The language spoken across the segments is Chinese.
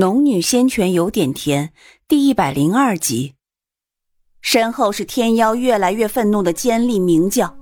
农女仙泉有点甜，第一百零二集。身后是天妖越来越愤怒的尖利鸣叫，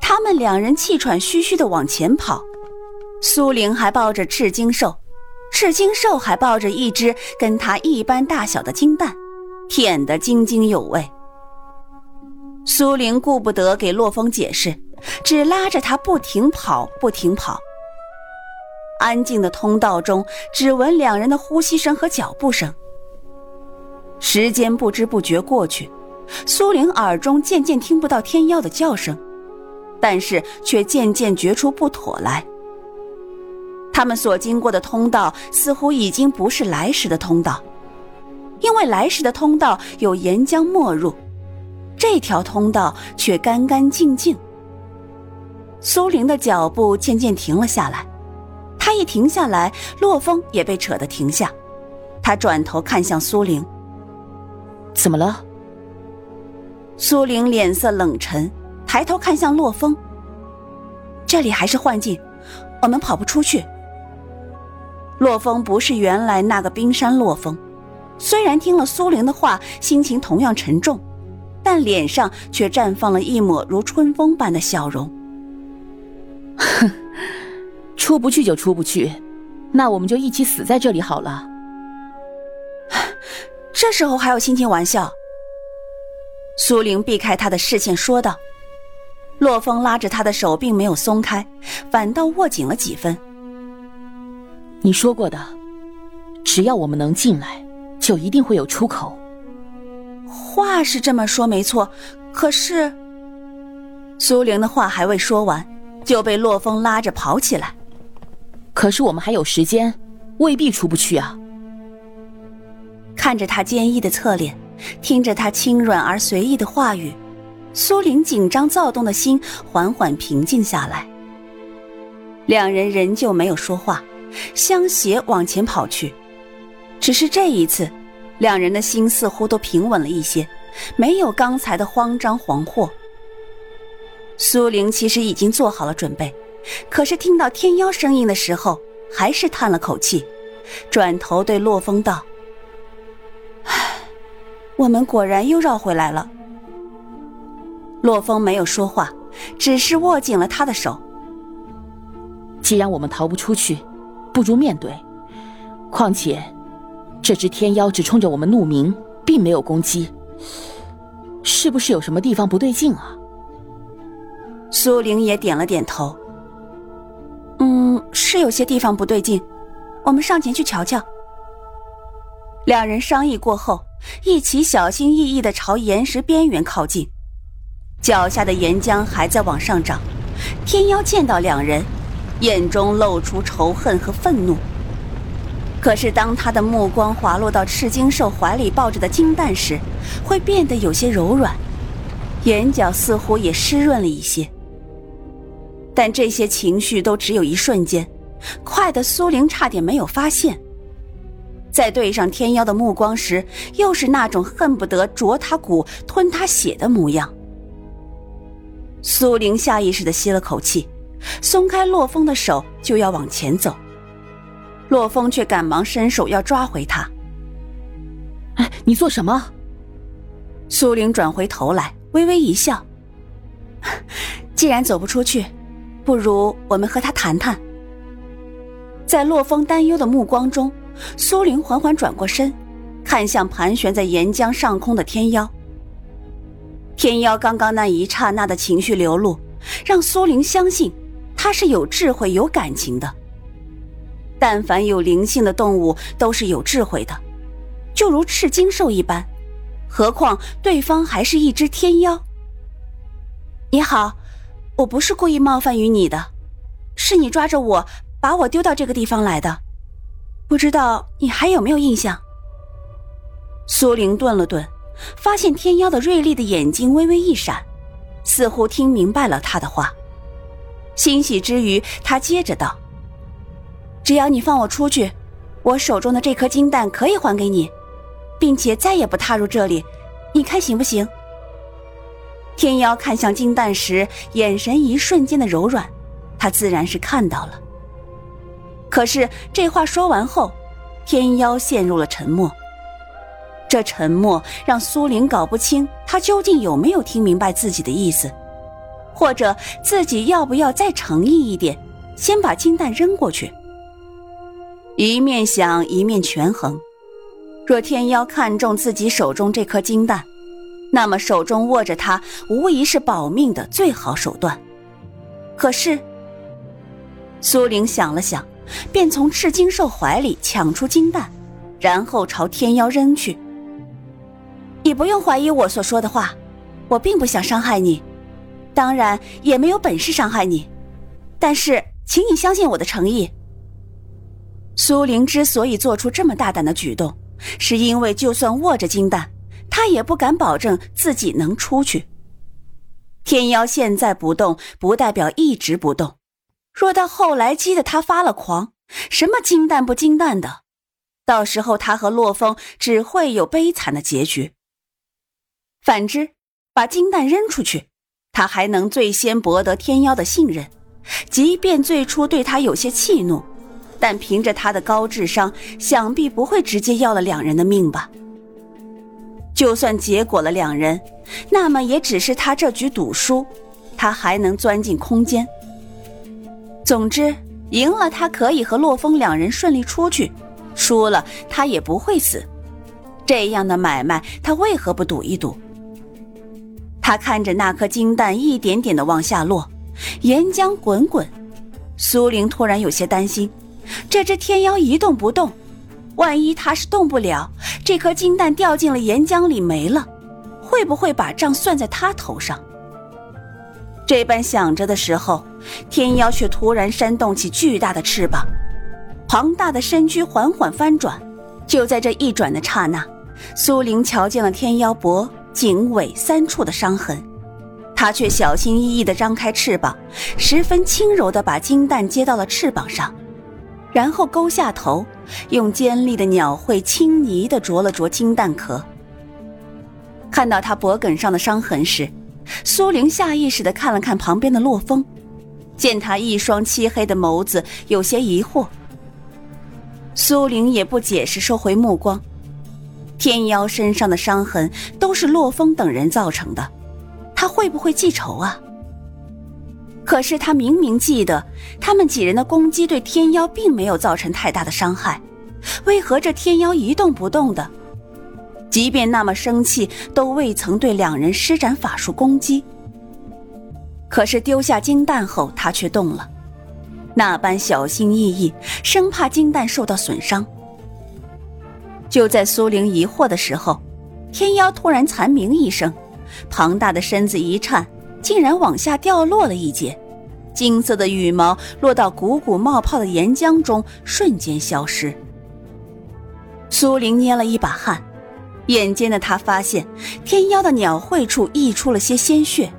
他们两人气喘吁吁的往前跑。苏玲还抱着赤金兽，赤金兽还抱着一只跟它一般大小的金蛋，舔得津津有味。苏玲顾不得给洛风解释，只拉着他不停跑，不停跑。安静的通道中，只闻两人的呼吸声和脚步声。时间不知不觉过去，苏玲耳中渐渐听不到天妖的叫声，但是却渐渐觉出不妥来。他们所经过的通道似乎已经不是来时的通道，因为来时的通道有岩浆没入，这条通道却干干净净。苏玲的脚步渐渐停了下来。他一停下来，洛风也被扯得停下。他转头看向苏玲：“怎么了？”苏玲脸色冷沉，抬头看向洛风：“这里还是幻境，我们跑不出去。”洛风不是原来那个冰山洛风，虽然听了苏玲的话，心情同样沉重，但脸上却绽放了一抹如春风般的笑容。哼。出不去就出不去，那我们就一起死在这里好了。这时候还有心情玩笑？苏玲避开他的视线说道。洛风拉着他的手并没有松开，反倒握紧了几分。你说过的，只要我们能进来，就一定会有出口。话是这么说没错，可是……苏玲的话还未说完，就被洛风拉着跑起来。可是我们还有时间，未必出不去啊。看着他坚毅的侧脸，听着他轻软而随意的话语，苏玲紧张躁动的心缓缓平静下来。两人仍旧没有说话，相携往前跑去。只是这一次，两人的心似乎都平稳了一些，没有刚才的慌张惶惑。苏玲其实已经做好了准备。可是听到天妖声音的时候，还是叹了口气，转头对洛风道：“唉，我们果然又绕回来了。”洛风没有说话，只是握紧了他的手。既然我们逃不出去，不如面对。况且，这只天妖只冲着我们怒鸣，并没有攻击，是不是有什么地方不对劲啊？苏玲也点了点头。是有些地方不对劲，我们上前去瞧瞧。两人商议过后，一起小心翼翼的朝岩石边缘靠近。脚下的岩浆还在往上涨。天妖见到两人，眼中露出仇恨和愤怒。可是当他的目光滑落到赤金兽怀里抱着的金蛋时，会变得有些柔软，眼角似乎也湿润了一些。但这些情绪都只有一瞬间。快的苏玲差点没有发现，在对上天妖的目光时，又是那种恨不得啄他骨、吞他血的模样。苏玲下意识的吸了口气，松开洛风的手，就要往前走，洛风却赶忙伸手要抓回他。哎，你做什么？苏玲转回头来，微微一笑。既然走不出去，不如我们和他谈谈。在洛风担忧的目光中，苏玲缓缓转过身，看向盘旋在岩浆上空的天妖。天妖刚刚那一刹那的情绪流露，让苏玲相信他是有智慧、有感情的。但凡有灵性的动物都是有智慧的，就如赤金兽一般，何况对方还是一只天妖。你好，我不是故意冒犯于你的，是你抓着我。把我丢到这个地方来的，不知道你还有没有印象？苏玲顿了顿，发现天妖的锐利的眼睛微微一闪，似乎听明白了他的话。欣喜之余，他接着道：“只要你放我出去，我手中的这颗金蛋可以还给你，并且再也不踏入这里，你看行不行？”天妖看向金蛋时，眼神一瞬间的柔软，他自然是看到了。可是这话说完后，天妖陷入了沉默。这沉默让苏玲搞不清他究竟有没有听明白自己的意思，或者自己要不要再诚意一点，先把金蛋扔过去。一面想一面权衡，若天妖看中自己手中这颗金蛋，那么手中握着它无疑是保命的最好手段。可是，苏玲想了想，便从赤金兽怀里抢出金蛋，然后朝天妖扔去。你不用怀疑我所说的话，我并不想伤害你，当然也没有本事伤害你。但是，请你相信我的诚意。苏玲之所以做出这么大胆的举动，是因为就算握着金蛋，他也不敢保证自己能出去。天妖现在不动，不代表一直不动。若到后来激得他发了狂，什么金蛋不金蛋的，到时候他和洛风只会有悲惨的结局。反之，把金蛋扔出去，他还能最先博得天妖的信任。即便最初对他有些气怒，但凭着他的高智商，想必不会直接要了两人的命吧。就算结果了两人，那么也只是他这局赌输，他还能钻进空间。总之，赢了他可以和洛风两人顺利出去，输了他也不会死。这样的买卖，他为何不赌一赌？他看着那颗金蛋一点点的往下落，岩浆滚滚。苏玲突然有些担心，这只天妖一动不动，万一他是动不了，这颗金蛋掉进了岩浆里没了，会不会把账算在他头上？这般想着的时候，天妖却突然扇动起巨大的翅膀，庞大的身躯缓缓翻转。就在这一转的刹那，苏玲瞧见了天妖脖。颈尾三处的伤痕，他却小心翼翼地张开翅膀，十分轻柔地把金蛋接到了翅膀上，然后勾下头，用尖利的鸟喙轻昵地啄了啄金蛋壳。看到他脖颈上的伤痕时，苏玲下意识地看了看旁边的洛风，见他一双漆黑的眸子，有些疑惑。苏玲也不解释，收回目光。天妖身上的伤痕都是洛风等人造成的，他会不会记仇啊？可是他明明记得他们几人的攻击对天妖并没有造成太大的伤害，为何这天妖一动不动的？即便那么生气，都未曾对两人施展法术攻击。可是丢下金蛋后，他却动了，那般小心翼翼，生怕金蛋受到损伤。就在苏玲疑惑的时候，天妖突然惨鸣一声，庞大的身子一颤，竟然往下掉落了一截，金色的羽毛落到汩汩冒泡的岩浆中，瞬间消失。苏玲捏了一把汗，眼尖的她发现天妖的鸟喙处溢出了些鲜血，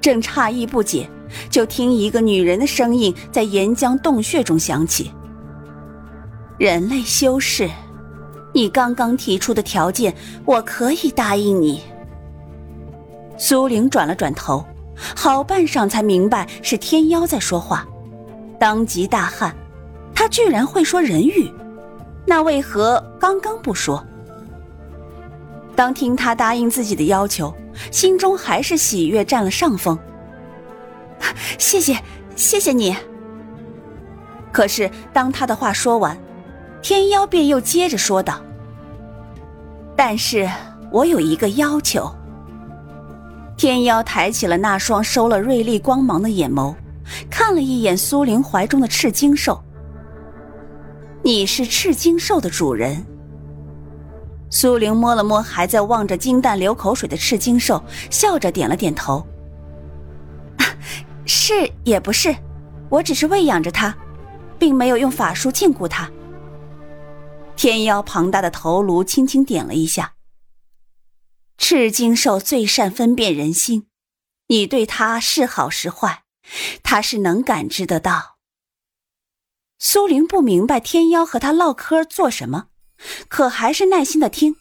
正诧异不解，就听一个女人的声音在岩浆洞穴中响起：“人类修士。”你刚刚提出的条件，我可以答应你。苏玲转了转头，好半晌才明白是天妖在说话，当即大汗。他居然会说人语，那为何刚刚不说？当听他答应自己的要求，心中还是喜悦占了上风。谢谢，谢谢你。可是当他的话说完。天妖便又接着说道：“但是我有一个要求。”天妖抬起了那双收了锐利光芒的眼眸，看了一眼苏玲怀中的赤金兽。“你是赤金兽的主人。”苏玲摸了摸还在望着金蛋流口水的赤金兽，笑着点了点头。“是也不是，我只是喂养着它，并没有用法术禁锢它。”天妖庞大的头颅轻轻点了一下。赤金兽最善分辨人心，你对他是好是坏，他是能感知得到。苏玲不明白天妖和他唠嗑做什么，可还是耐心的听。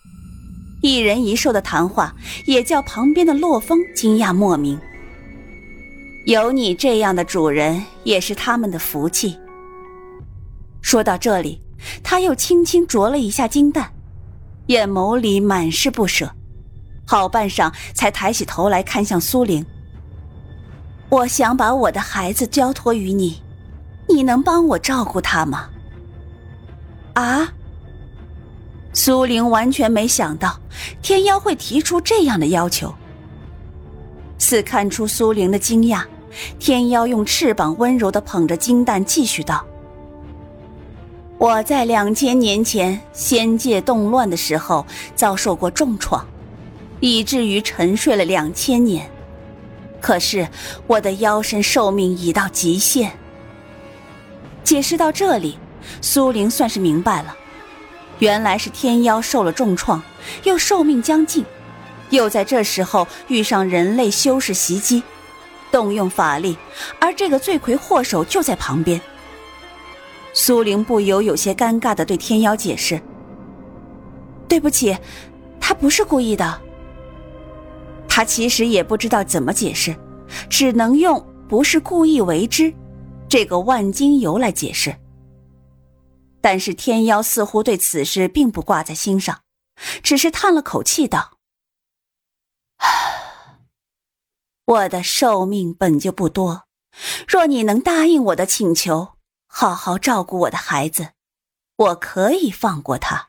一人一兽的谈话也叫旁边的洛风惊讶莫名。有你这样的主人，也是他们的福气。说到这里。他又轻轻啄了一下金蛋，眼眸里满是不舍，好半晌才抬起头来看向苏玲。我想把我的孩子交托于你，你能帮我照顾他吗？啊！苏玲完全没想到天妖会提出这样的要求，似看出苏玲的惊讶，天妖用翅膀温柔的捧着金蛋，继续道。我在两千年前仙界动乱的时候遭受过重创，以至于沉睡了两千年。可是我的妖身寿命已到极限。解释到这里，苏玲算是明白了，原来是天妖受了重创，又寿命将尽，又在这时候遇上人类修士袭击，动用法力，而这个罪魁祸首就在旁边。苏玲不由有些尴尬的对天妖解释：“对不起，他不是故意的。”他其实也不知道怎么解释，只能用“不是故意为之”这个万金油来解释。但是天妖似乎对此事并不挂在心上，只是叹了口气道：“我的寿命本就不多，若你能答应我的请求。”好好照顾我的孩子，我可以放过他。